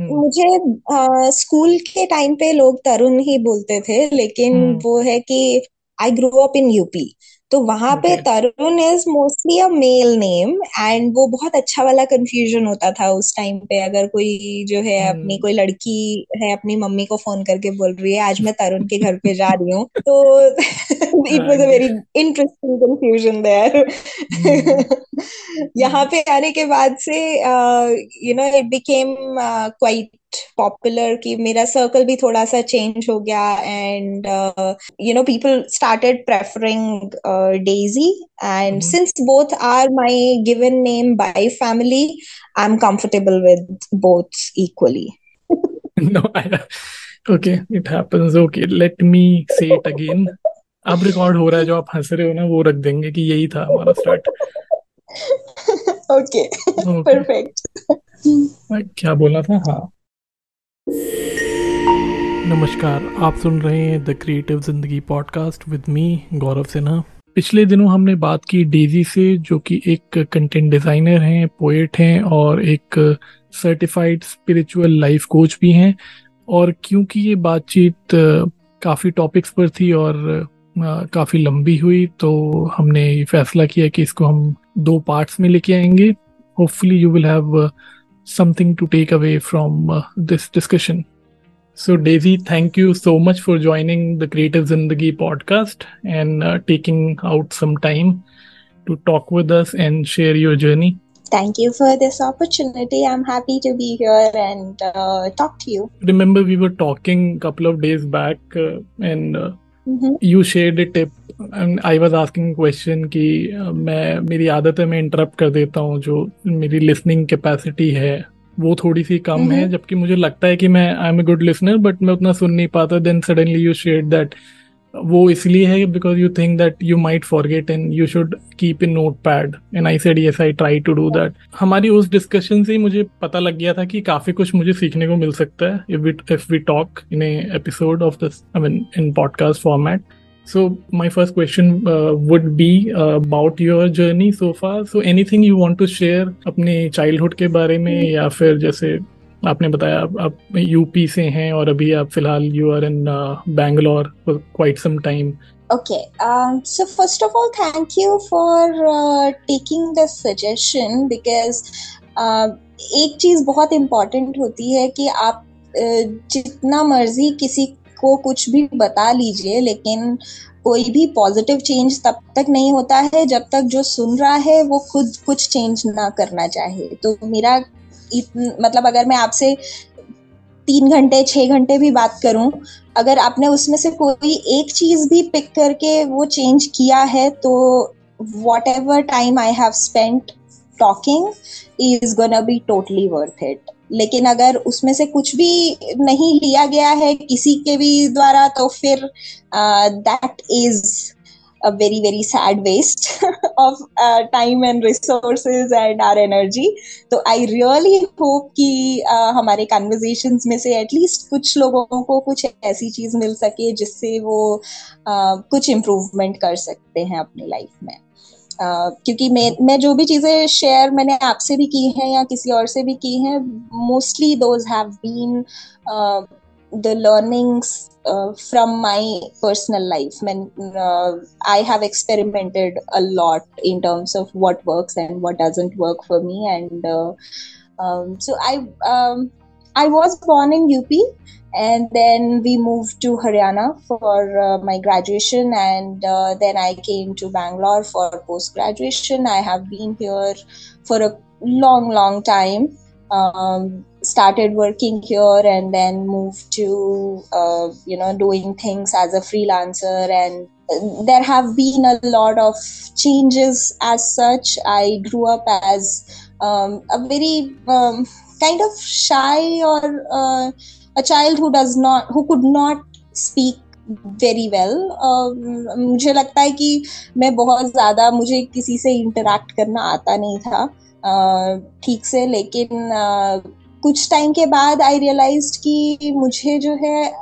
मुझे स्कूल के टाइम पे लोग तरुण ही बोलते थे लेकिन वो है कि I grow up in UP तो वहाँ पे Tarun is mostly a male name and वो बहुत अच्छा वाला कंफ्यूजन होता था उस टाइम पे। अगर कोई जो है अपनी कोई लड़की है अपनी मम्मी को फ़ोन करके बोल रही है आज मैं तरुण के घर पे जा रही हूँ। तो it was a very interesting confusion there यहाँ पे आने के बाद से you know it became quite popular कि मेरा सर्कल भी थोड़ा सा चेंज हो गया and you know people started preferring Daisy and since both are my given name by family I am comfortable with both equally no I, okay it happens. Okay let me say it again. अब record हो रहा है जो आप हंस रहे हो ना वो रख देंगे कि यही था हमारा स्टार्ट ओके परफेक्ट क्या बोला था? हाँ. नमस्कार, आप सुन रहे हैं the creative Zindagi podcast with me Gaurav Sinha पिछले दिनों हमने बात की डेजी से, जो कि एक कंटेंट डिज़ाइनर हैं पोएट हैं और एक सर्टिफाइड स्पिरिचुअल लाइफ कोच भी हैं। और क्योंकि ये बातचीत, काफ़ी टॉपिक्स पर थी और काफ़ी लंबी हुई तो हमने फैसला किया कि इसको हम दो पार्ट्स में लेके आएँगे। Hopefully you will have something to take away from uh, this discussion. So, Daisy, thank you so much for joining the Creative Zindagi podcast and uh, taking out some time to talk with us and share your journey. Thank you for this opportunity. I'm happy to be here and uh, talk to you. Remember, we were talking a couple of days back, uh, and uh, share the tip I was asking question कि मैं मेरी आदत है मैं interrupt कर देता हूँ जो मेरी लिसनिंग कैपेसिटी है वो थोड़ी सी कम है जबकि मुझे लगता है कि मैं I am a good listener but मैं उतना सुन नहीं पाता then suddenly you share that वो इसलिए है because you think that you might forget and you should keep in note pad and I said yes I try to do that हमारी उस डिस्कशन से ही मुझे पता लग गया था कि काफ़ी कुछ मुझे सीखने को मिल सकता है if we if we talk in episode of this I mean in podcast format So my first question uh, would be uh, about your journey so far. So anything you want अपने childhood के बारे में या फिर जैसे आपने बताया आप यूपी से हैं और अभी आप फ़िलहाल you are in Bangalore for quite some time first of all, thank you for uh, taking this suggestion because uh, एक चीज़ बहुत इम्पोर्टेंट होती है कि आप uh, जितना मर्ज़ी किसी को कुछ भी बता लीजिए लेकिन कोई भी पॉजिटिव चेंज तब तक नहीं होता है जब तक जो सुन रहा है वो खुद कुछ चेंज ना करना चाहे। तो मेरा मतलब अगर मैं आपसे तीन घंटे छः घंटे भी बात करूँ, अगर आपने उसमें से कोई एक चीज़ भी पिक करके वो चेंज किया है तो whatever time I have spent talking is gonna be totally worth it लेकिन अगर उसमें से कुछ भी नहीं लिया गया है किसी के भी द्वारा तो फिर that is a very very sad waste of uh, time and resources and our energy. तो आई रियली होप कि uh, हमारे कन्वर्जेशंस में से एटलीस्ट कुछ लोगों को कुछ ऐसी चीज़ मिल सके जिससे वो uh, कुछ इम्प्रूवमेंट कर सकते हैं अपनी लाइफ में। क्योंकि मैं मैं जो भी चीज़ें शेयर मैंने आपसे भी की हैं या किसी और से भी की हैं mostly those have been the learnings uh, from my personal life. I, uh, I have experimented a lot in terms of what works and what doesn't work for me. And uh, um, so I, um, I was born in UP and then we moved to Haryana for uh, my graduation. And uh, then I came to Bangalore for post graduation. I have been here for a long, long time. Um, started working here and then moved to uh, you know doing things as a freelancer and there have been a lot of changes as such i grew up as um, a very um, kind of shy or uh, a child who does not who could not speak very well uh, मुझे लगता है कि मैं बहुत ज़्यादा मुझे किसी से इंटरेक्ट करना आता नहीं था uh, ठीक से लेकिन uh, कुछ टाइम के बाद आई रियलाइज़ कि मुझे जो है,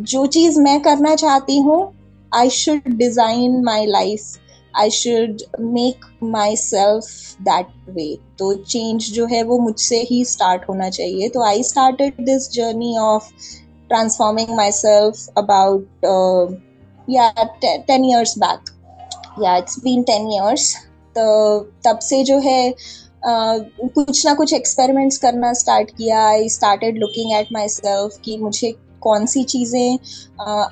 जो चीज़ मैं करना चाहती हूँ I should design my life I should make myself that way तो चेंज जो है वो मुझसे ही स्टार्ट होना चाहिए। तो I started this journey of transforming myself about या टेन ईयर्स बैक या इट्स बीन टेन ईयर्स तो तब से जो है कुछ ना कुछ एक्सपेरिमेंट्स करना स्टार्ट किया। I started looking at myself कि मुझे कौन सी चीज़ें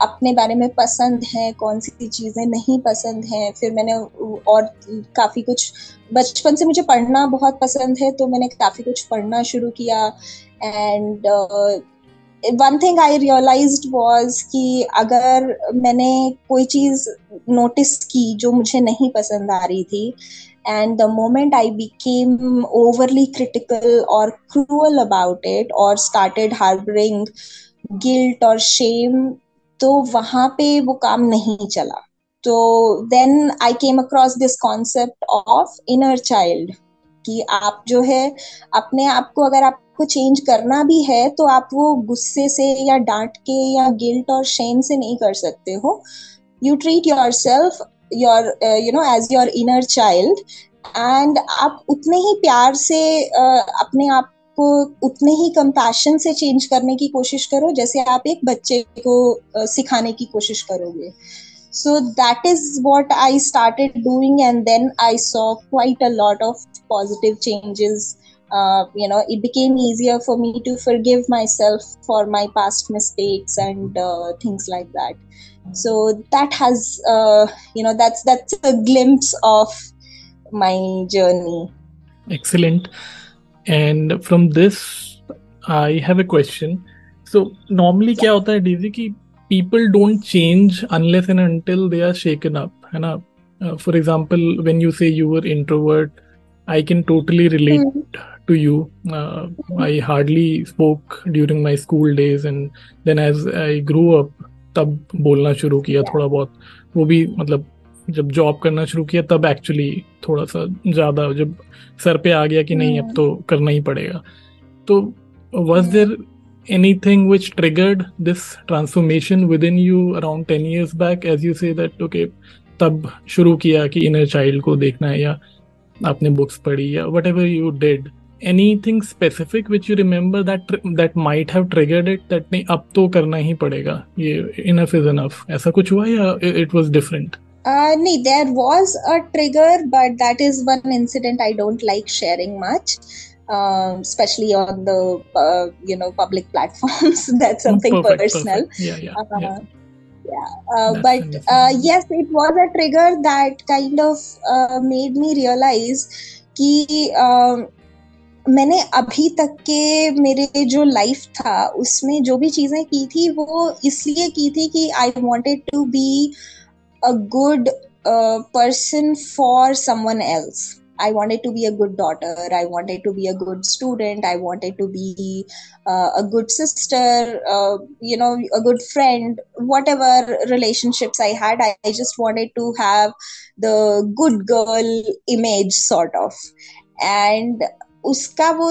अपने बारे में पसंद हैं, कौन सी चीज़ें नहीं पसंद हैं। फिर मैंने और काफ़ी कुछ, बचपन से मुझे पढ़ना बहुत पसंद है तो मैंने काफ़ी कुछ पढ़ना शुरू किया। And one thing I realise was कि अगर मैंने कोई चीज़ नोटिस की जो मुझे नहीं पसंद आ रही थी and the moment i became overly critical or cruel about it or started harboring guilt और शेम तो वहाँ पे वो काम नहीं चला। तो then I came across this concept of inner child कि आप जो है, अपने आप को अगर आपको चेंज करना भी है तो आप वो गुस्से से या डांट के या गिल्ट और शेम से नहीं कर सकते हो। You treat yourself your you know as your inner child and आप उतने ही प्यार से uh, अपने आप को उतने ही कंपैशन से चेंज करने की कोशिश करो जैसे आप एक बच्चे को सिखाने की कोशिश करोगे। So that is what i started doing and then i saw quite a lot of positive changes Uh, you know it became easier for me to forgive myself for my past mistakes and uh, things like that so that has uh, you know that's that's a glimpse of my journey excellent and from this i have a question so normally yeah. kya hota hai daisy ki people don't change unless and until they are shaken up hai uh, for example when you say you were introvert i can totally relate mm. To you. Uh, I hardly spoke during my school days, and then as I grew up, तब बोलना शुरू किया थोड़ा बहुत। वो भी मतलब जब जॉब करना शुरू किया तब एक्चुअली थोड़ा सा ज़्यादा जब सर पे आ गया कि नहीं अब तो करना ही पड़ेगा। तो was there anything which triggered this transformation within you around ten years back as you say that okay तब शुरू किया कि इनर चाइल्ड को देखना है या आपने बुक्स पढ़ी या whatever you did anything specific which you remember that that might have triggered it that नहीं अब तो करना ही पड़ेगा ये enough is enough ऐसा कुछ हुआ या it was different Uh, no, there was a trigger, but that is one incident I don't like sharing much, um, especially on the uh, you know public platforms. That's something perfect, personal. Perfect. Yeah, yeah, uh, yeah. yeah. Uh, but uh, yes, it was a trigger that kind of uh, made me realize कि uh, मैंने अभी तक के मेरे जो life था, उसमें जो भी चीज़ें की थी, वो इसलिए की थी कि I wanted to be a good person for someone else I wanted to be a good daughter I wanted to be a good student I wanted to be a good sister you know a good friend whatever relationships I had I just wanted to have the good girl image sort of and uska वो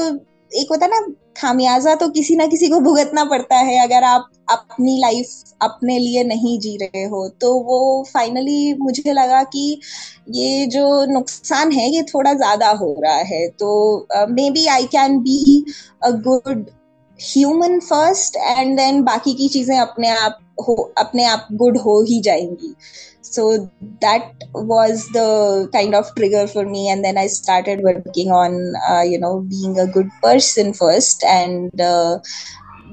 एक होता ना, खामियाजा तो किसी ना किसी को भुगतना पड़ता है, अगर आप अपनी लाइफ अपने लिए नहीं जी रहे हो। तो वो फाइनली मुझे लगा कि ये जो नुकसान है, ये थोड़ा ज़्यादा हो रहा है। तो maybe I can be a good human first and then बाकी की चीज़ें अपने आप हो, अपने आप गुड हो ही जाएँगी। so that was the kind of trigger for me and then i started working on uh, you know being a good person first and uh,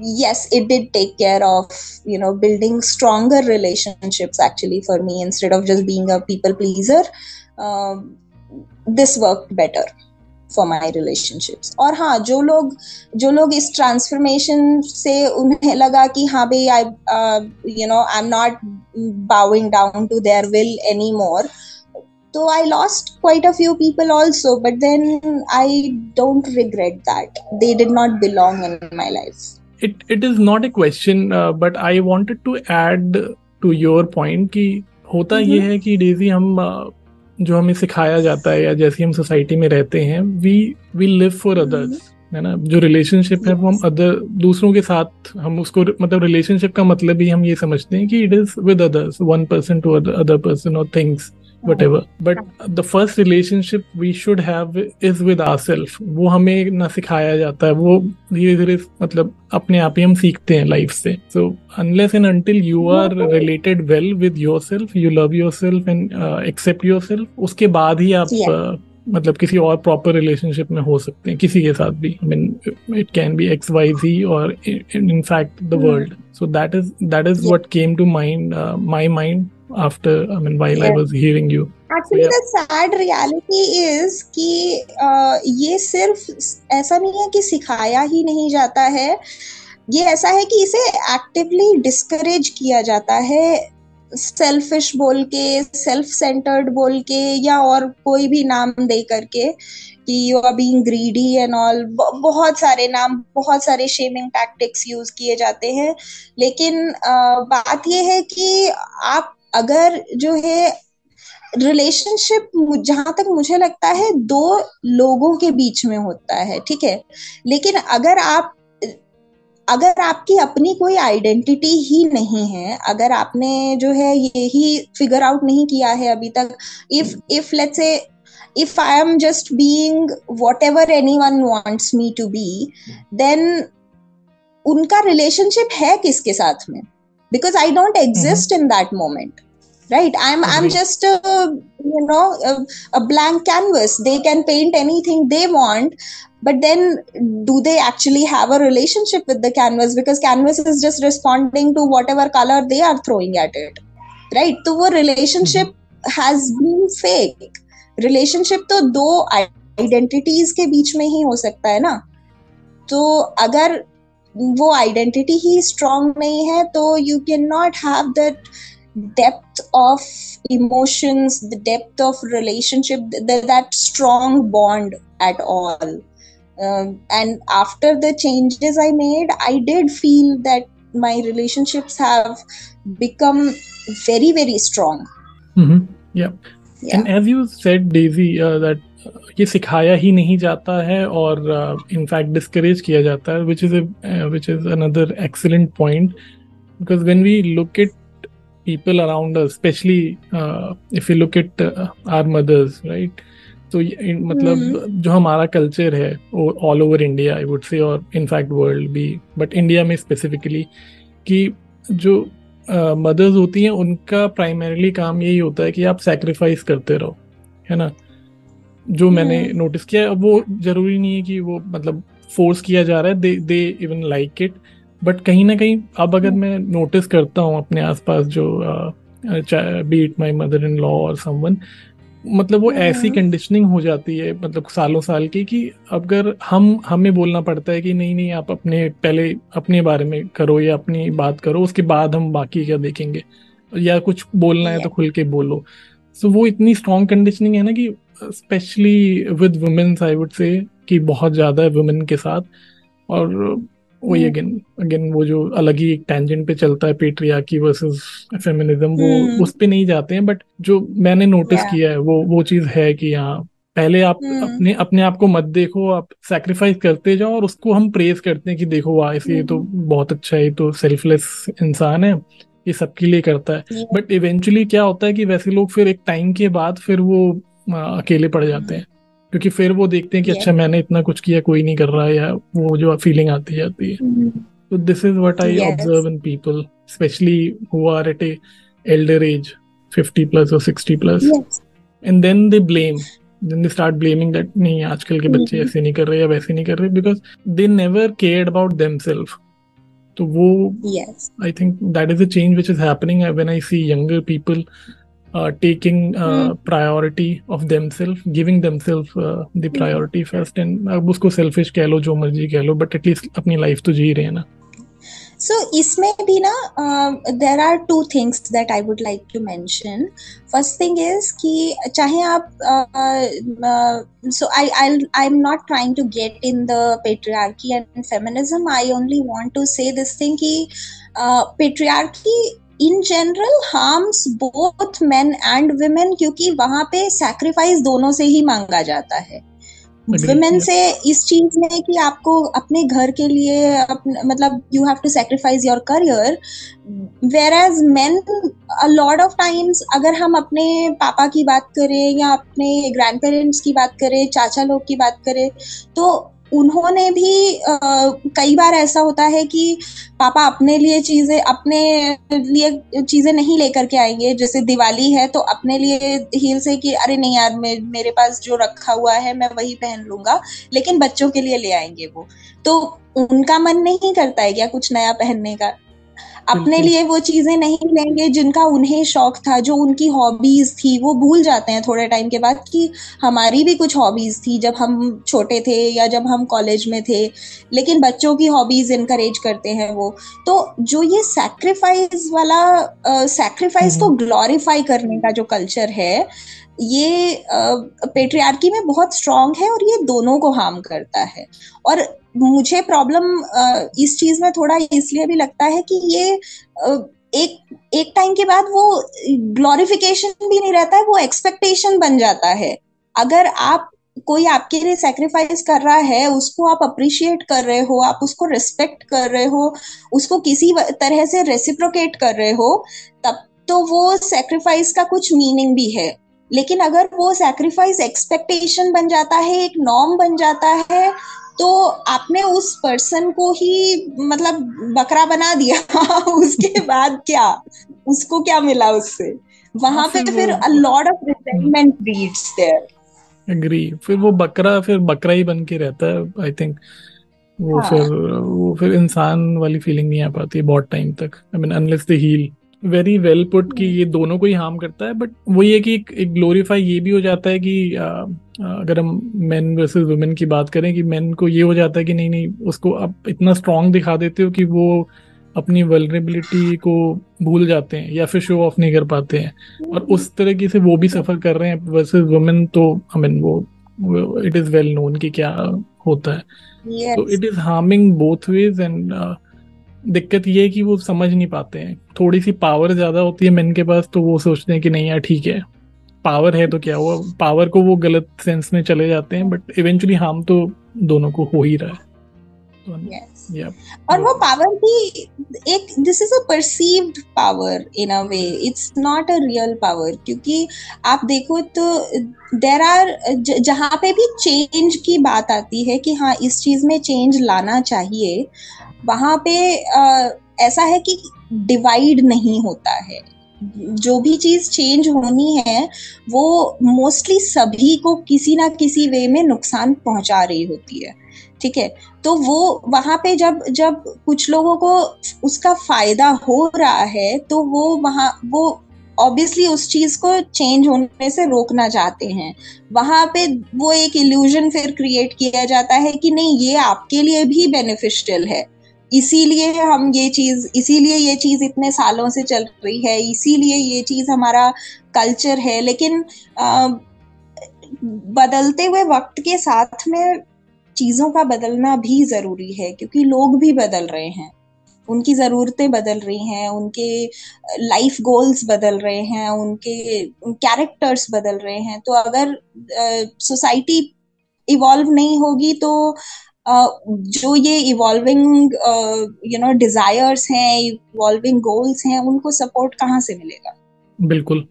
yes it did take care of you know building stronger relationships actually for me instead of just being a people pleaser um, this worked better for my relationships और हाँ जो लोग जो लोग इस transformation से उन्हें लगा कि हाँ भाई I you know I am not Down to there will any more So I lost quite a few people also, but then I don't regret that. They did not belong in my life. It it is not a question, uh, but I wanted to add to your point कि होता mm-hmm. ये है कि Daisy हम uh, जो हमें सिखाया जाता है या जैसे हम सोसाइटी में रहते हैं we we live for others है ना? जो रिलेशनशिप है वो हम अदर दूसरों के साथ हम उसको मतलब रिलेशनशिप का मतलब ही हम ये समझते हैं कि it is with others one person to other person और things whatever but the first relationship we should have is with our self वो हमें ना सिखाया जाता है वो धीरे धीरे मतलब अपने आप ही हम सीखते हैं लाइफ से। So unless and until you are related well with yourself you love yourself and accept yourself उसके बाद ही आप uh, मतलब किसी और प्रॉपर रिलेशनशिप में हो सकते हैं किसी के साथ भी। I mean it can be X Y Z और in fact the world so that is that is what came to mind my mind after i mean while yeah. i was hearing you. Actually yeah. the sad reality कि uh, ये सिर्फ़ ऐसा नहीं है कि सिखाया ही नहीं जाता है। ये ऐसा है कि इसे एक्टिवली डिस्करेज किया जाता है। सेल्फिश बोल के सेल्फ सेंटर्ड बोल के या और कोई भी नाम दे करके कि you are being greedy and all बहुत सारे नाम बहुत सारे शेमिंग टैक्टिक्स यूज़ किए जाते हैं। लेकिन आ, बात यह है कि आप अगर जो है रिलेशनशिप जहाँ तक मुझे लगता है दो लोगों के बीच में होता है ठीक है? लेकिन अगर आप अगर आपकी अपनी कोई आइडेंटिटी ही नहीं है अगर आपने जो है यही फिगर आउट नहीं किया है अभी तक if if let's say if i am just being whatever anyone wants me to be then उनका रिलेशनशिप है किसके साथ में because I don't exist in that moment right i'm mm-hmm. i'm just a, you know a, a blank canvas they can paint anything they want but then do they actually have a relationship with the canvas because canvas is just responding to whatever color they are throwing at it right so a relationship mm-hmm. has been fake relationship तो दो identities के बीच में ही हो सकता है ना तो अगर वो आइडेंटिटी ही स्ट्रांग नहीं है तो you can not have that depth of emotions the depth of relationship th- that strong bond at all Um, and after the changes i made i did feel that my relationships have become very very strong mm-hmm. yeah. yeah and as you said daisy uh, that ये सिखाया ही नहीं जाता है और in fact uh, discourage किया जाता है which is which is another excellent point because when we look it people around us especially uh, if you look at uh, our mothers right तो मतलब hmm. जो हमारा कल्चर है all over India I would say और in fact world भी but India में specifically कि जो मदर्स uh, होती हैं उनका प्राइमरीली काम यही होता है कि आप सेक्रीफाइस करते रहो है ना जो. मैंने नोटिस किया वो ज़रूरी नहीं है कि वो मतलब फोर्स किया जा रहा है they they even like it but कहीं ना कहीं अब अगर मैं नोटिस करता हूँ अपने आसपास जो be it my mother in law और समवन मतलब वो ऐसी कंडीशनिंग हो जाती है मतलब सालों साल की कि अगर हम हमें बोलना पड़ता है कि नहीं नहीं आप अपने पहले अपने बारे में करो या अपनी बात करो उसके बाद हम बाकी क्या देखेंगे? या कुछ बोलना है तो खुल के बोलो। सो so, वो इतनी स्ट्रॉन्ग कंडीशनिंग है ना कि specially with womens I would say कि बहुत ज़्यादा है वुमेन के साथ और वही अगेन हम्म। अगेन वो जो अलग ही एक टेंजेंट पे चलता है पेट्रियार्की वर्सेस फेमिनिज्म वो हम्म। उस पे नहीं जाते हैं बट जो मैंने नोटिस किया है वो वो चीज़ है कि हाँ पहले आप hmm. अपने अपने आप को मत देखो आप सेक्रीफाइस करते जाओ और उसको हम प्रेज करते हैं कि देखो वाह इसे hmm. तो बहुत अच्छा है तो सेल्फलेस इंसान है ये सबके लिए करता है बट इवेंचुअली क्या होता है कि वैसे लोग फिर एक टाइम के बाद फिर वो अकेले पड़ जाते हैं क्योंकि फिर वो देखते हैं कि अच्छा मैंने इतना कुछ किया कोई नहीं कर रहा है या वो जो फीलिंग आती जाती है। तो this is what I observe in people specially who are at a elder age 50 plus और 60 plus and then they blame then they start blaming that नहीं आजकल के बच्चे mm-hmm. ऐसे नहीं कर रहे या वैसे नहीं कर रहे because they never cared about themselves तो वो I think that is a change which is happening when I see younger people uh, taking uh, mm. priority of themselves giving themselves uh, the priority mm. first and अब उसको selfish कह लो जो मर्ज़ी कह लो but at least अपनी life तो जी रहे हैं ना so इसमें भी ना uh, there are two things that I would like to mention first thing is कि चाहे आप uh, uh, so I I'll, I'm not trying to get in the patriarchy and feminism I only want to say this thing कि uh, patriarchy in general harms both men and women क्योंकि वहाँ पे sacrifice दोनों से ही मांगा जाता है। Women से इस चीज़ में कि आपको अपने घर के लिए मतलब you have to sacrifice your career where as men a lot of times अगर हम अपने पापा की बात करें या अपने ग्रैंड पेरेंट्स की बात करें चाचा लोग की बात करें तो उन्होंने भी आ, कई बार ऐसा होता है कि पापा अपने लिए चीज़ें अपने लिए चीज़ें नहीं लेकर के आएँगे। जैसे दिवाली है तो अपने लिए हील से कि अरे नहीं यार मे, मेरे पास जो रखा हुआ है मैं वही पहन लूँगा लेकिन बच्चों के लिए ले आएँगे वो। तो उनका मन नहीं करता है क्या कुछ नया पहनने का? अपने लिए वो चीज़ें नहीं लेंगे जिनका उन्हें शौक था जो उनकी हॉबीज थी वो भूल जाते हैं थोड़े टाइम के बाद कि हमारी भी कुछ हॉबीज थी जब हम छोटे थे या जब हम कॉलेज में थे लेकिन बच्चों की हॉबीज इनकरेज करते हैं वो तो जो ये सैक्रिफाइस वाला सैक्रिफाइस को ग्लोरीफाई हम्म। करने का जो कल्चर है ये पेट्रियार्की में बहुत स्ट्रांग है और ये दोनों को हार्म करता है। और मुझे प्रॉब्लम इस चीज़ में थोड़ा इसलिए भी लगता है कि ये एक एक टाइम के बाद वो ग्लोरिफिकेशन भी नहीं रहता है वो एक्सपेक्टेशन बन जाता है। अगर आप, कोई आपके लिए सेक्रीफाइस कर रहा है, उसको आप अप्रिशिएट कर रहे हो, आप उसको रिस्पेक्ट कर रहे हो, उसको किसी तरह से रेसिप्रोकेट कर रहे हो, तब तो वो सेक्रीफाइस का कुछ मीनिंग भी है। लेकिन अगर वो सेक्रीफाइस एक्सपेक्टेशन बन जाता है एक नॉर्म बन जाता है तो आपने उस पर्सन को ही मतलब बकरा बना दिया। उसके बाद क्या? उसको क्या मिला उससे? वहाँ पे फिर a lot of resentment breeds there agree फिर वो बकरा फिर बकरा ही बन के रहता है आई थिंक वो हाँ. फिर वो फिर इंसान वाली फीलिंग नहीं आ पाती बहुत टाइम तक। I mean unless the heal very well put कि ये दोनों को ही हार्म करता है बट वो ये कि एक ग्लोरीफाई ये भी हो जाता है कि आ, अगर हम मेन वर्सेस वुमेन की बात करें कि मेन को ये हो जाता है कि नहीं नहीं उसको आप इतना स्ट्रांग दिखा देते हो कि वो अपनी वलरेबिलिटी को भूल जाते हैं या फिर शो ऑफ़ नहीं कर पाते हैं। और उस तरीके से वो भी सफ़र कर रहे हैं वर्सेस वुमेन तो आई मीन वो इट इज़ वेल नोन कि क्या होता है। तो it is harming both ways and दिक्कत ये है कि वो समझ नहीं पाते हैं। थोड़ी सी पावर ज़्यादा होती है मेन के पास तो वो सोचते हैं कि नहीं यार ठीक है। पावर है तो क्या हुआ? पावर को वो गलत सेंस में चले जाते हैं बट इवेंचुअली हार्म तो दोनों को हो ही रहा है। yes. yeah. और वो पावर भी एक this is a perceived power in a way it's not a real power क्योंकि आप देखो तो देर आर जहाँ पे भी चेंज की बात आती है कि हाँ इस चीज़ में चेंज लाना चाहिए वहाँ पे आ, ऐसा है कि डिवाइड नहीं होता है। जो भी चीज़ चेंज होनी है वो मोस्टली सभी को किसी ना किसी वे में नुकसान पहुँचा रही होती है। ठीक है? तो वो वहाँ पे जब जब कुछ लोगों को उसका फ़ायदा हो रहा है तो वो वहाँ वो ऑब्वियसली उस चीज़ को चेंज होने से रोकना चाहते हैं। वहाँ पे वो एक इल्यूजन फिर क्रिएट किया जाता है कि नहीं ये आपके लिए भी बेनिफिशियल है। इसीलिए हम ये चीज़ इसीलिए ये चीज़ इतने सालों से चल रही है इसीलिए ये चीज़ हमारा कल्चर है। लेकिन आ, बदलते हुए वक्त के साथ में चीज़ों का बदलना भी ज़रूरी है क्योंकि लोग भी बदल रहे हैं। उनकी ज़रूरतें बदल रही हैं उनके लाइफ गोल्स बदल रहे हैं उनके कैरेक्टर्स बदल रहे हैं। तो अगर सोसाइटी इवॉल्व नहीं होगी तो जो ये इवॉल्विंग यू नो डिजायर्स हैं इवॉल्विंग गोल्स हैं उनको सपोर्ट कहाँ से मिलेगा? बिल्कुल।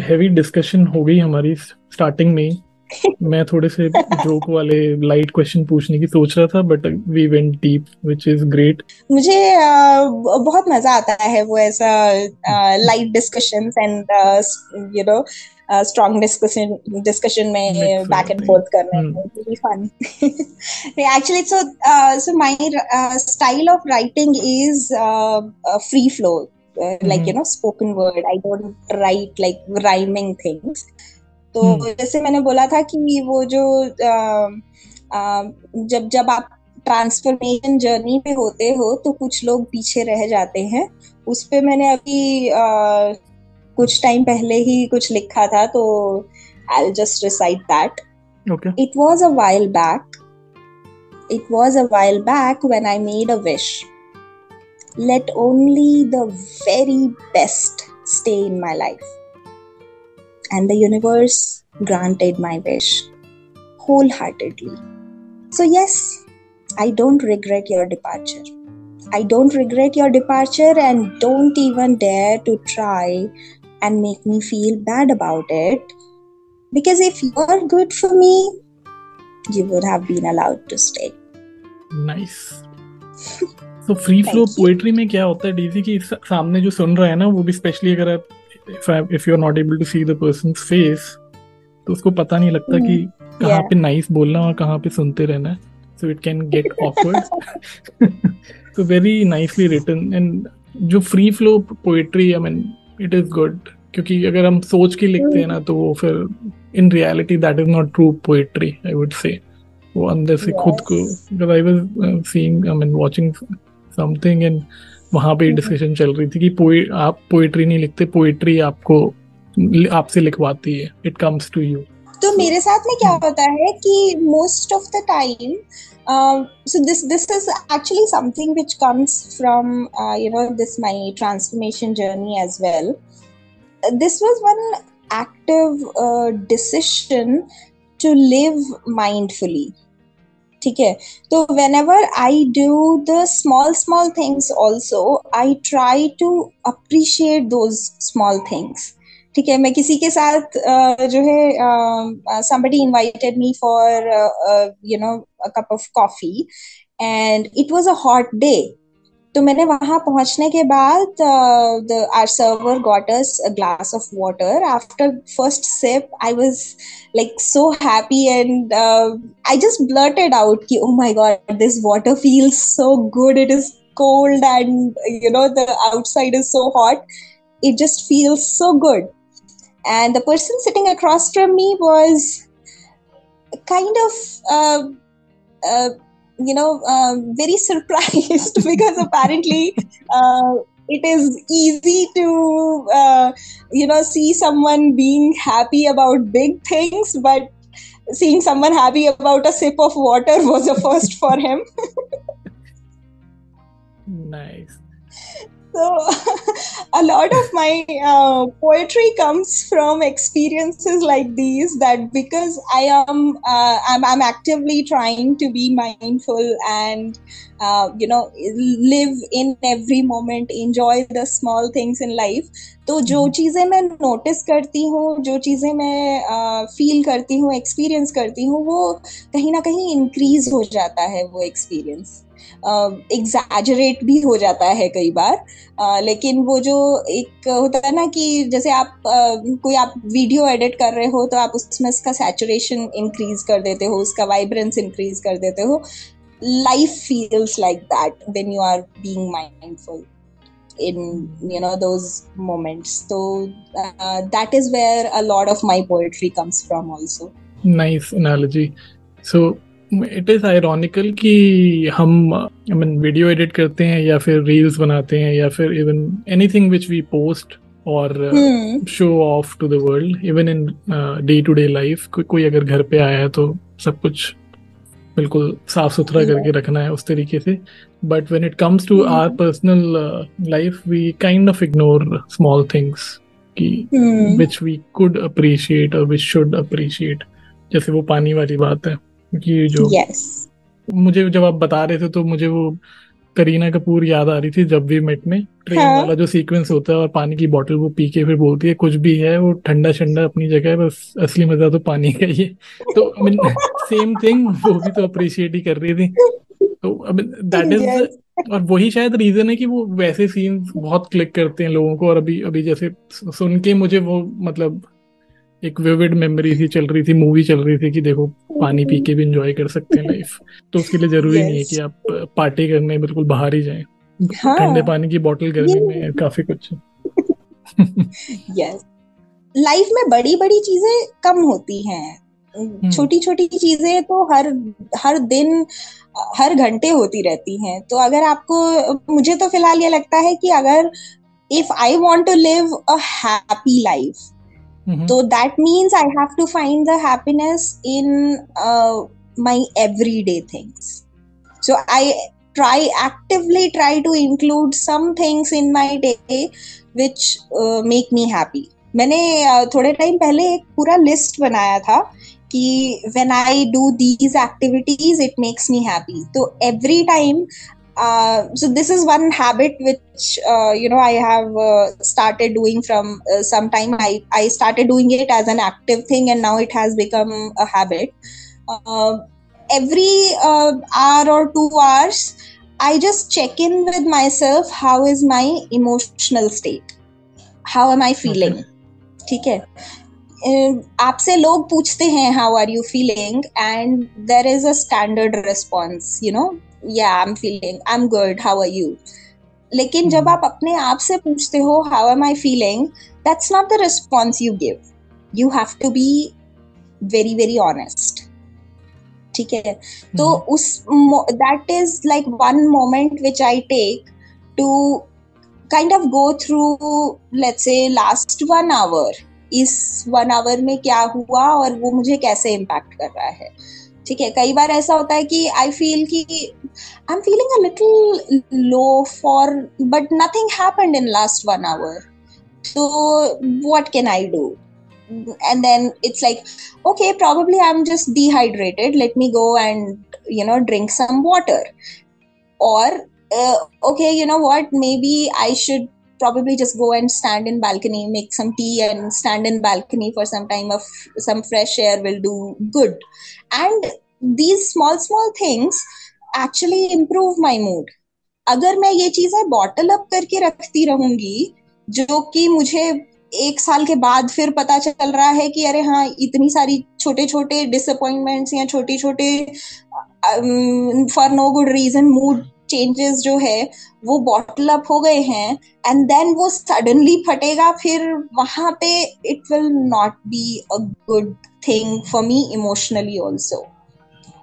Heavy hmm. डिस्कशन हो गई हमारी स्टार्टिंग में मैं थोड़े से जोक वाले लाइट क्वेश्चन पूछने की सोच रहा था but we went deep which is great मुझे uh, बहुत मज़ा आता है वो ऐसा light discussions and you know strong discussion discussion में बैक एंड फोर्थ करने में actually so so my style of writing is free flow like you know spoken word I don't write like rhyming things तो जैसे मैंने बोला था कि वो जो जब जब आप ट्रांसफॉर्मेशन जर्नी पे होते हो तो कुछ लोग पीछे रह जाते हैं। उस पर मैंने अभी कुछ टाइम पहले ही कुछ लिखा था तो I just recite that it was a while back it was a while back when I made a wish let only the very best stay in my life and the universe granted my wish wholeheartedly so yes I don't regret your departure I don't regret your departure and don't even dare to try and make me feel bad about it. Because if you're good for me, you would have been allowed to stay. Nice. तो free flow poetry में क्या होता है DG की सामने जो सुन रहा है ना वो भी स्पेशली अगर आप if you are not able to see the person's face तो उसको पता नहीं लगता कि hmm. कहाँ पे नाइस बोलना और कहाँ पे सुनते रहना है so it can get awkward so very nicely written and जो free flow poetry I mean it is good क्योंकि अगर हम सोच के लिखते हैं ना तो वो फिर in reality that is not true poetry I would say वो अंदर से yes. खुद को I was seeing I mean watching something and वहाँ पे डिस्कशन mm-hmm. चल रही थी कि पोए आप पोएट्री नहीं लिखते पोएट्री आपको आपसे लिखवाती है इट कम्स टू यू तो मेरे साथ में क्या हम्म। होता है कि most of the time so this this is actually something which comes from you know this my transformation journey as well this was one active decision to live mindfully ठीक है? तो whenever I do the small small things also I try to appreciate those small things ठीक है मैं किसी के साथ जो है somebody invited me for you know a cup of coffee and it was a hot day तो मैंने वहाँ पहुँचने के बाद the are server got a glass of water after first sip I was like so happy and I just blurted out कि ओह my God this water feels so good it is cold and you know the outside is so hot it just feels so good and the person sitting across from me was kind of uh, uh, you know uh, very surprised because apparently uh, it is easy to uh, you know see someone being happy about big things but seeing someone happy about a sip of water was a first for him. Nice so a lot of my uh, poetry comes from experiences like these that because i am uh, I'm, I'm actively trying to be mindful and uh, you know live in every moment enjoy the small things in life तो जो mm-hmm. चीज़ें मैं notice करती हूँ जो चीज़ें मैं feel uh, करती हूँ एक्सपीरियंस करती हूँ वो कहीं ना कहीं इंक्रीज हो जाता है वो एक्सपीरियंस एग्जैजरेट भी हो जाता है कई बार। uh, लेकिन वो जो एक होता है ना कि जैसे आप uh, कोई आप वीडियो एडिट कर रहे हो तो आप उसमें उसका सैचुरेशन इंक्रीज कर देते हो उसका वाइब्रेंस इंक्रीज कर देते हो। Life feels like that when you are being mindful in you know those moments. So uh, that is where a lot of my poetry comes from also. Nice analogy. So it is ironical कि हम I mean video edit करते हैं या फिर reels बनाते हैं या फिर even anything which we post और show off to the world even in day to day life कोई अगर घर पे आया है तो सब कुछ बिल्कुल साफ़ सुथरा. करके रखना है उस तरीके से। But when it comes to our personal life we kind of ignore small things की विच वी कुड अप्रिशिएट और विच शुड अप्रिशिएट जैसे वो पानी वाली बात है। कि जो yes. मुझे जब आप बता रहे थे तो मुझे वो करीना कपूर याद आ रही थी जब भी मेट में ट्रेन हाँ. वाला जो सीक्वेंस होता है और पानी की बोतल वो पी के फिर बोलती है कुछ भी है वो ठंडा ठंडा अपनी जगह है बस असली मज़ा तो पानी का ही है तो आई मीन सेम थिंग वो भी तो अप्रिशिएट ही कर रही थी तो आई मीन दैट इज़ और वही शायद रीजन है कि वो वैसे सीन्स बहुत क्लिक करते हैं लोगों को और अभी अभी जैसे सुन के मुझे वो मतलब एक विविड मेमोरी सी चल रही थी मूवी चल रही थी कि देखो पानी पी के भी इंजॉय कर सकते हैं लाइफ तो उसके लिए ज़रूरी yes. नहीं है कि आप पार्टी करने बिल्कुल बाहर ही जाएँ। हाँ, पानी की बोतल गर्मी में काफ़ी कुछ यस लाइफ में बड़ी बड़ी चीज़ें कम होती हैं। हम्म। छोटी छोटी चीज़ें तो हर हर दिन हर घंटे होती रहती हैं। तो अगर आपको मुझे तो फ़िलहाल ये लगता है कि अगर if I want to live a happy life Mm-hmm. So that means I have to find the happiness in uh, my everyday things. So I try actively try to include some things in my day which uh, make me happy. मैंने uh, थोड़े time पहले एक पूरा list बनाया था कि when I do these activities, it makes me happy. So every time, uh, so this is one habit which uh, you know I have uh, started doing from uh, some time. I I started doing it as an active thing, and now it has become a habit. Uh, every uh, hour or two hours, I just check in with myself. How is my emotional state? How am I feeling? Okay. ठीक है आपसे लोग पूछते हैं how are you feeling and there is a standard response you know या I am feeling I am good how are you लेकिन जब आप अपने आप से पूछते हो how am I feeling that's not the response you give you have to be very very honest ठीक है? तो उस that is like one moment which I take to kind of go through let's say last one hour इस one hour में क्या हुआ और वो मुझे कैसे इम्पैक्ट कर रहा है? ठीक है, कई बार ऐसा होता है कि आई फील कि I am feeling a little low for but nothing happened in last one hour तो what can I do and then it's like okay probably I am just dehydrated let me go and you know drink some water और okay you know what maybe I should probably just go and stand in balcony make some tea and stand in balcony for some time of some fresh air will do good and these small small things actually improve my mood अगर मैं ये चीज़ें bottle up करके रखती रहूँगी जो कि मुझे एक साल के बाद फिर पता चल रहा है कि अरे हाँ इतनी सारी छोटे छोटे डिसअपॉइंटमेंट्स या छोटी छोटे for no good reason mood exchanges जो है, वो बॉटल अप हो गए हैं एंड देन वो सडनली फटेगा, फिर वहाँ पे it will not be a good thing for me emotionally also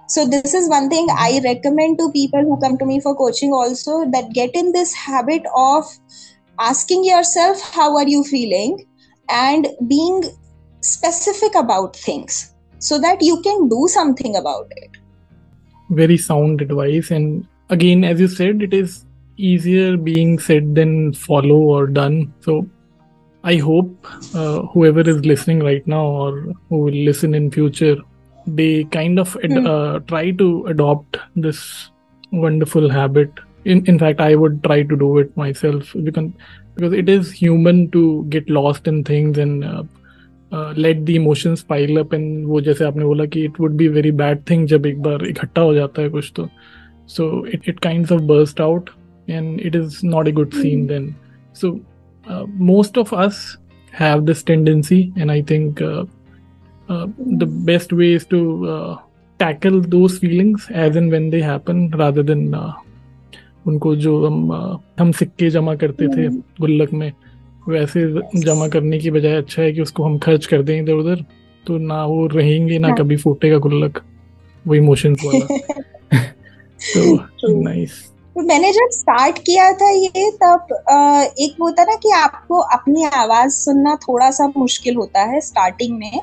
so this is one thing I recommend to people who come to me for coaching also that get in this habit of asking your how are you feeling and being specific about things so that you can do something about it very sound advice and again, as you said, it is easier being said than follow or done. So I hope uh, whoever is listening right now or who will listen in future, they kind of ad- mm. uh, try to adopt this wonderful habit. In in fact, I would try to do it myself because because it is human to get lost in things and uh, uh, let the emotions pile up and वो जैसे आपने बोला कि it would be very bad thing जब एक बार इकट्ठा हो जाता है कुछ तो so it, it kinds of burst out and it is not a good scene mm-hmm. then so uh, most of us have this tendency and i think uh, uh, the best way is to uh, tackle those feelings as and when they happen rather than uh, उनको जो हम uh, हम सिक्के जमा करते थे गुल्लक में वैसे जमा करने की बजाय अच्छा है कि उसको हम खर्च कर दें इधर उधर तो ना वो रहेंगे ना कभी फूटेगा गुल्लक वो इमोशंस वाला तो नाइस तो मैंने जब स्टार्ट किया था ये तब एक होता ना कि आपको अपनी आवाज़ सुनना थोड़ा सा मुश्किल होता है स्टार्टिंग में।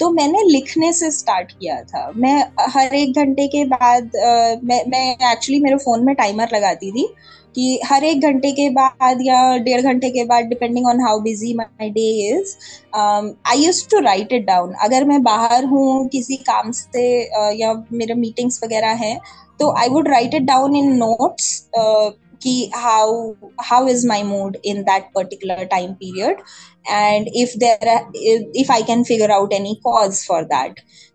तो मैंने लिखने से स्टार्ट किया था। मैं हर एक घंटे के बाद मैं मैं एक्चुअली मेरे फ़ोन में टाइमर लगाती थी कि हर एक घंटे के बाद या डेढ़ घंटे के बाद depending on how busy my day is I use to write it down अगर मैं बाहर हूँ किसी काम से uh, या मेरे मीटिंग्स वगैरह हैं So I would write it down in notes. Uh, ki how how is my mood in that particular time period and if there if i can figure out any cause for that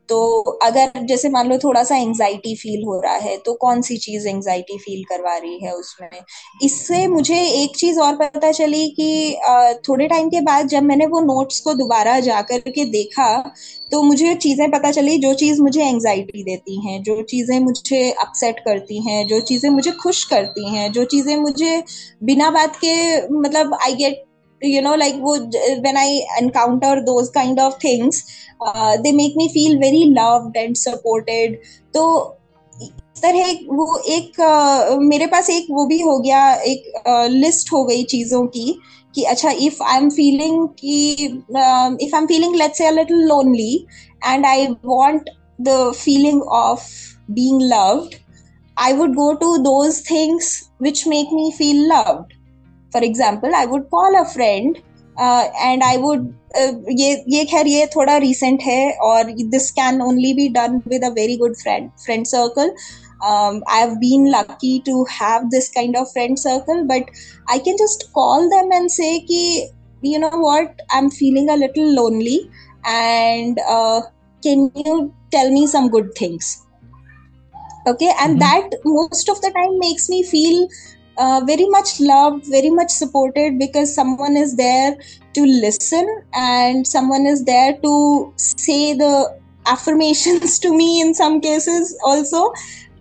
तो अगर जैसे मान लो थोड़ा सा anxiety feel हो रहा है तो कौन सी चीज़ एंजाइटी फील करवा रही है उसमें? इससे मुझे एक चीज़ और पता चली कि थोड़े टाइम के बाद जब मैंने वो नोट्स को दोबारा जा के देखा तो मुझे चीज़ें पता चली, जो चीज़ मुझे एंजाइटी देती हैं, जो चीज़ें मुझे अपसेट करती हैं, जो चीज़ें मुझे खुश करती हैं, जो चीज़ें मुझे बिना बात के मतलब I get you know like when i encounter those kind of things uh, they make me feel very loved and supported तो इस तरह वो एक uh, मेरे पास एक वो भी हो गया एक लिस्ट uh, हो गई चीजों की कि अच्छा इफ आई एम फीलिंग कि if I am feeling let's say a little lonely and I want the feeling of being loved i would go to those things which make me feel loved for example i would call a friend and I would ये ये खैर ये थोड़ा recent है और this can only be done with a very good friend friend circle um, I've been lucky to have this kind of friend circle, but I can just call them and say, ki, you know what, I'm feeling a little lonely, and uh, can you tell me some good things? Okay, and mm-hmm. that most of the time makes me feel uh, very much loved, very much supported because someone is there to listen and someone is there to say the affirmations to me in some cases also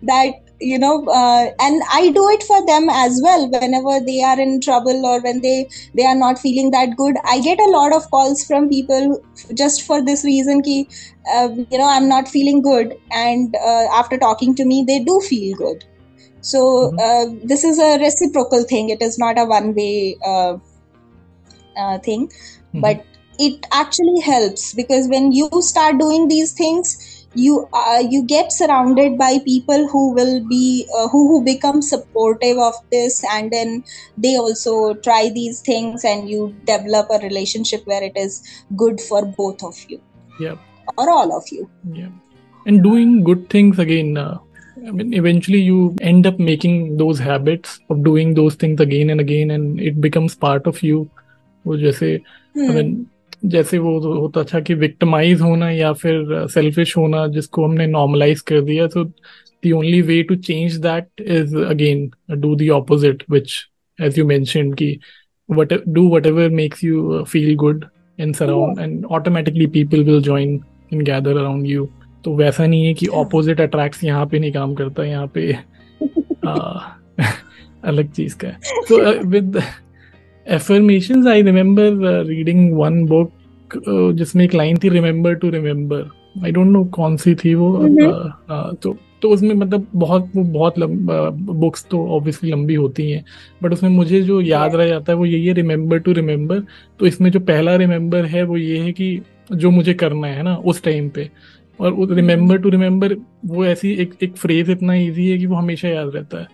that you know uh, and i do it for them as well. Whenever they are in trouble or when they they are not feeling that good i get a lot of calls from people just for this reason ki uh, you know i'm not feeling good and uh, after talking to me they do feel good so mm-hmm. uh, this is a reciprocal thing. It is not a one way uh, uh, thing. Mm-hmm. but it actually helps because when you start doing these things you uh, you get surrounded by people who will be uh, who who become supportive of this and then they also try these things and you develop a relationship where it is good for both of you. Yeah or all of you. Yeah and doing good things again uh, I mean, eventually you end up making those habits of doing those things again and again, and it becomes part of you. वो जैसे hmm. I mean, जैसे वो होता था कि victimise होना या फिर सेल्फिश होना जिसको हमने नॉर्मलाइज कर दिया तो the only way to change that is again do the opposite which as you mentioned ki what do whatever makes you feel good and surround and automatically people will join and gather around you तो वैसा नहीं है कि opposite attract यहाँ पे नहीं काम करता यहाँ पे आ, अलग चीज़ का है। तो with affirmations i remember uh, reading one book uh, जिसमें एक लाइन थी remember to remember I don't know कौन सी थी वो mm-hmm. uh, तो तो उसमें मतलब बहुत वो बहुत बुक्स तो ऑब्वियसली लंबी होती हैं बट उसमें मुझे जो याद रह जाता है वो यही है रिमेम्बर टू रिमेम्बर तो इसमें जो पहला रिमेम्बर है वो ये है कि जो मुझे करना है ना उस टाइम पे। और रिमेम्बर टू रिमेम्बर वो ऐसी एक एक फ्रेज इतना इजी है कि वो हमेशा याद रहता है।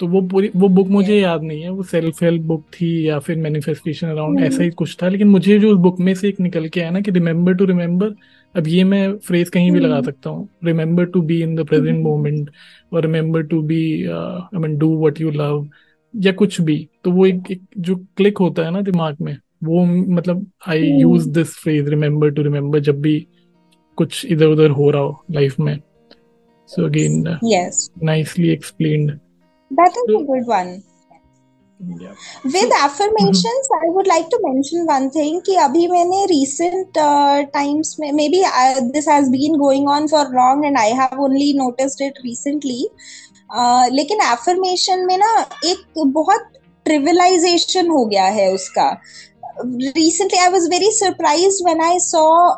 तो वो पूरी वो बुक मुझे याद नहीं है। वो सेल्फ हेल्प बुक थी या फिर मैनिफेस्टेशन अराउंड ऐसा ही कुछ था। लेकिन मुझे जो उस बुक में से एक निकल के आया ना कि रिमेम्बर टू रिमेम्बर अब ये मैं फ्रेज कहीं भी लगा hmm. सकता हूँ। Remember to be in the present moment और remember to be I mean do what you love या कुछ भी। तो वो एक, एक जो क्लिक होता है ना दिमाग में वो मतलब I use this phrase remember to remember जब भी कुछ इधर उधर हो रहा हो लाइफ में so again nicely explained That is so, a good one. Yeah. With so, affirmations, mm-hmm. I would like to mention one thing कि अभी मैंने recent uh, times में maybe I, this has been going on for long and I have only noticed it recently. Uh, लेकिन affirmation में ना एक बहुत trivialization हो गया है उसका. Recently, I was very surprised when I saw,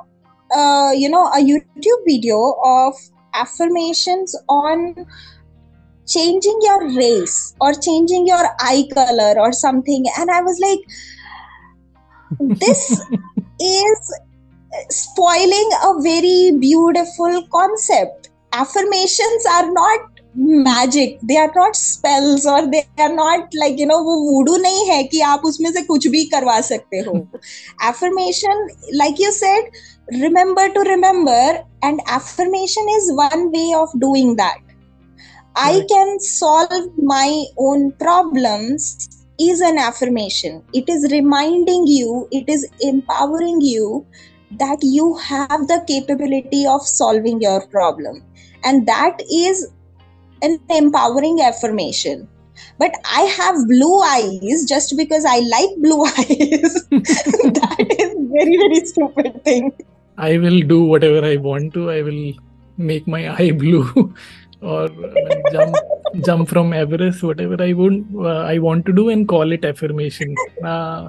uh, you know, a YouTube video of affirmations on changing your race or changing your eye color or something and i was like this is spoiling a very beautiful concept affirmations are not magic they are not spells और they are not like you know वो voodoo नहीं है कि आप उसमें से कुछ भी करवा सकते हो affirmation like you said remember to remember and affirmation is one way of doing that. Right. i can solve my own problems is an affirmation. It is reminding you it is empowering you that you have the capability of solving your problem. And that is an empowering affirmation. But i have blue eyes just because i like blue eyes. That is very very stupid thing. I will do whatever I want to. I will make my eye blue or jump jump from Everest, whatever I would uh, I want to do and call it affirmation. Uh,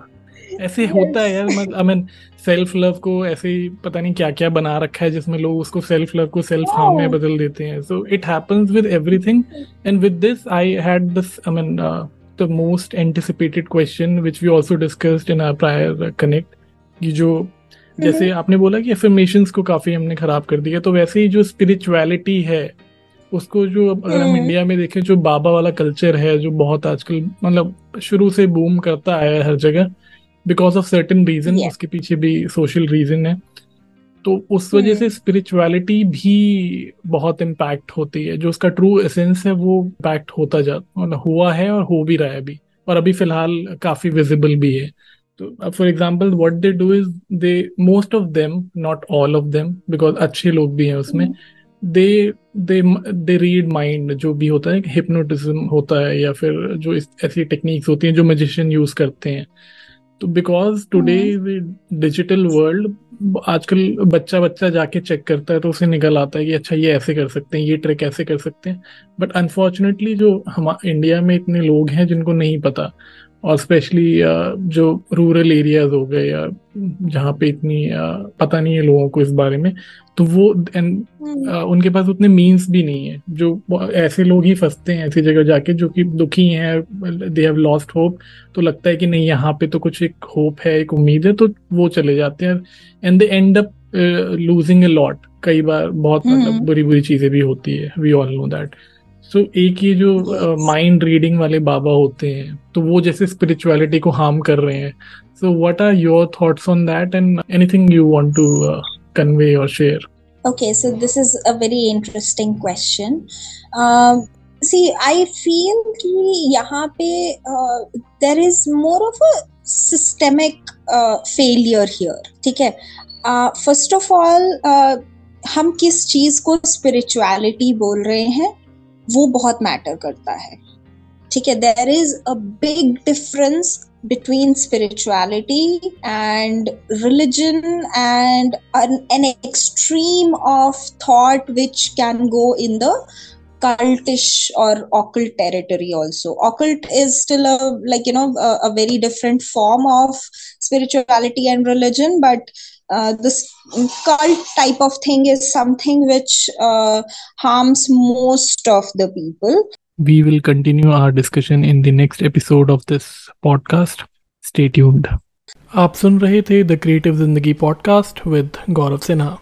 ऐसे होता है यार आई mean self love को ऐसे ही पता नहीं क्या क्या बना रखा है जिसमें लोग उसको सेल्फ लव को सेल्फ हार्म में बदल देते हैं so it happens with everything and with this I had this I mean the most anticipated question which we also discussed in our prior connect ये जो जैसे mm-hmm. आपने बोला कि एफर्मेशंस को काफ़ी हमने खराब कर दिया तो वैसे ही जो स्पिरिचुअलिटी है उसको जो अगर हम इंडिया हम्म। में देखें जो बाबा वाला कल्चर है जो बहुत आजकल मतलब शुरू से बूम करता आया है हर जगह बिकॉज़ ऑफ़ सर्टन रीजन उसके पीछे भी सोशल रीजन है तो उस वजह से स्पिरिचुअलिटी. भी बहुत इम्पैक्ट होती है जो उसका ट्रू एसेंस है वो इम्पैक्ट होता जा मतलब हुआ है और हो भी रहा है अभी और अभी फ़िलहाल काफ़ी विजिबल भी है तो for example what they do is they most of them not all of them because अच्छे लोग भी हैं उसमें they they they read mind जो भी होता है हिप्नोटिज्म होता है या फिर जो इस ऐसी टेक्निक्स होती हैं जो मैजिशियन यूज़ करते हैं। तो बिकॉज़ टुडे डिजिटल वर्ल्ड आजकल बच्चा बच्चा जाके चेक करता है तो उसे निकल आता है कि अच्छा ये ऐसे कर सकते हैं ये ट्रिक ऐसे कर सकते हैं। बट अनफॉर्चुनेटली जो हम इंडिया में इतने लोग हैं जिनको नहीं पता और स्पेशली जो रूरल एरियाज़ हो गए या जहाँ पे इतनी पता नहीं है लोगों को इस बारे में तो वो एंड हम्म। उनके पास उतने मीन्स भी नहीं है। जो ऐसे लोग ही फंसते हैं ऐसी जगह जाके जो कि दुखी हैं दे हैव लॉस्ट होप तो लगता है कि नहीं यहाँ पे तो कुछ एक होप है एक उम्मीद है तो वो चले जाते हैं। And they end up losing a lot कई बार बहुत मतलब हम्म। बुरी बुरी चीज़ें भी होती है। We all know that so एक ये जो माइंड रीडिंग वाले बाबा होते हैं तो वो जैसे स्पिरिचुअलिटी को हार्म कर रहे हैं। So what are your thoughts on that and anything you want to convey और share so this is a very interesting question. Uh, see i feel कि यहाँ पे more of a systemic uh, failure here ठीक है? First of all हम किस चीज़ को spirituality बोल रहे हैं? वो बहुत मैटर करता है ठीक है there is a big difference between spirituality and religion and an, an, extreme of thought which can go in the cultish or occult territory also occult is still a like you know a, a very different form of spirituality and religion but uh, this cult type of thing is something which uh, harms most of the people. We will continue our discussion in the next episode of this podcast. Stay tuned. आप सुन रहे थे the creative Zindagi podcast with Gaurav Sinha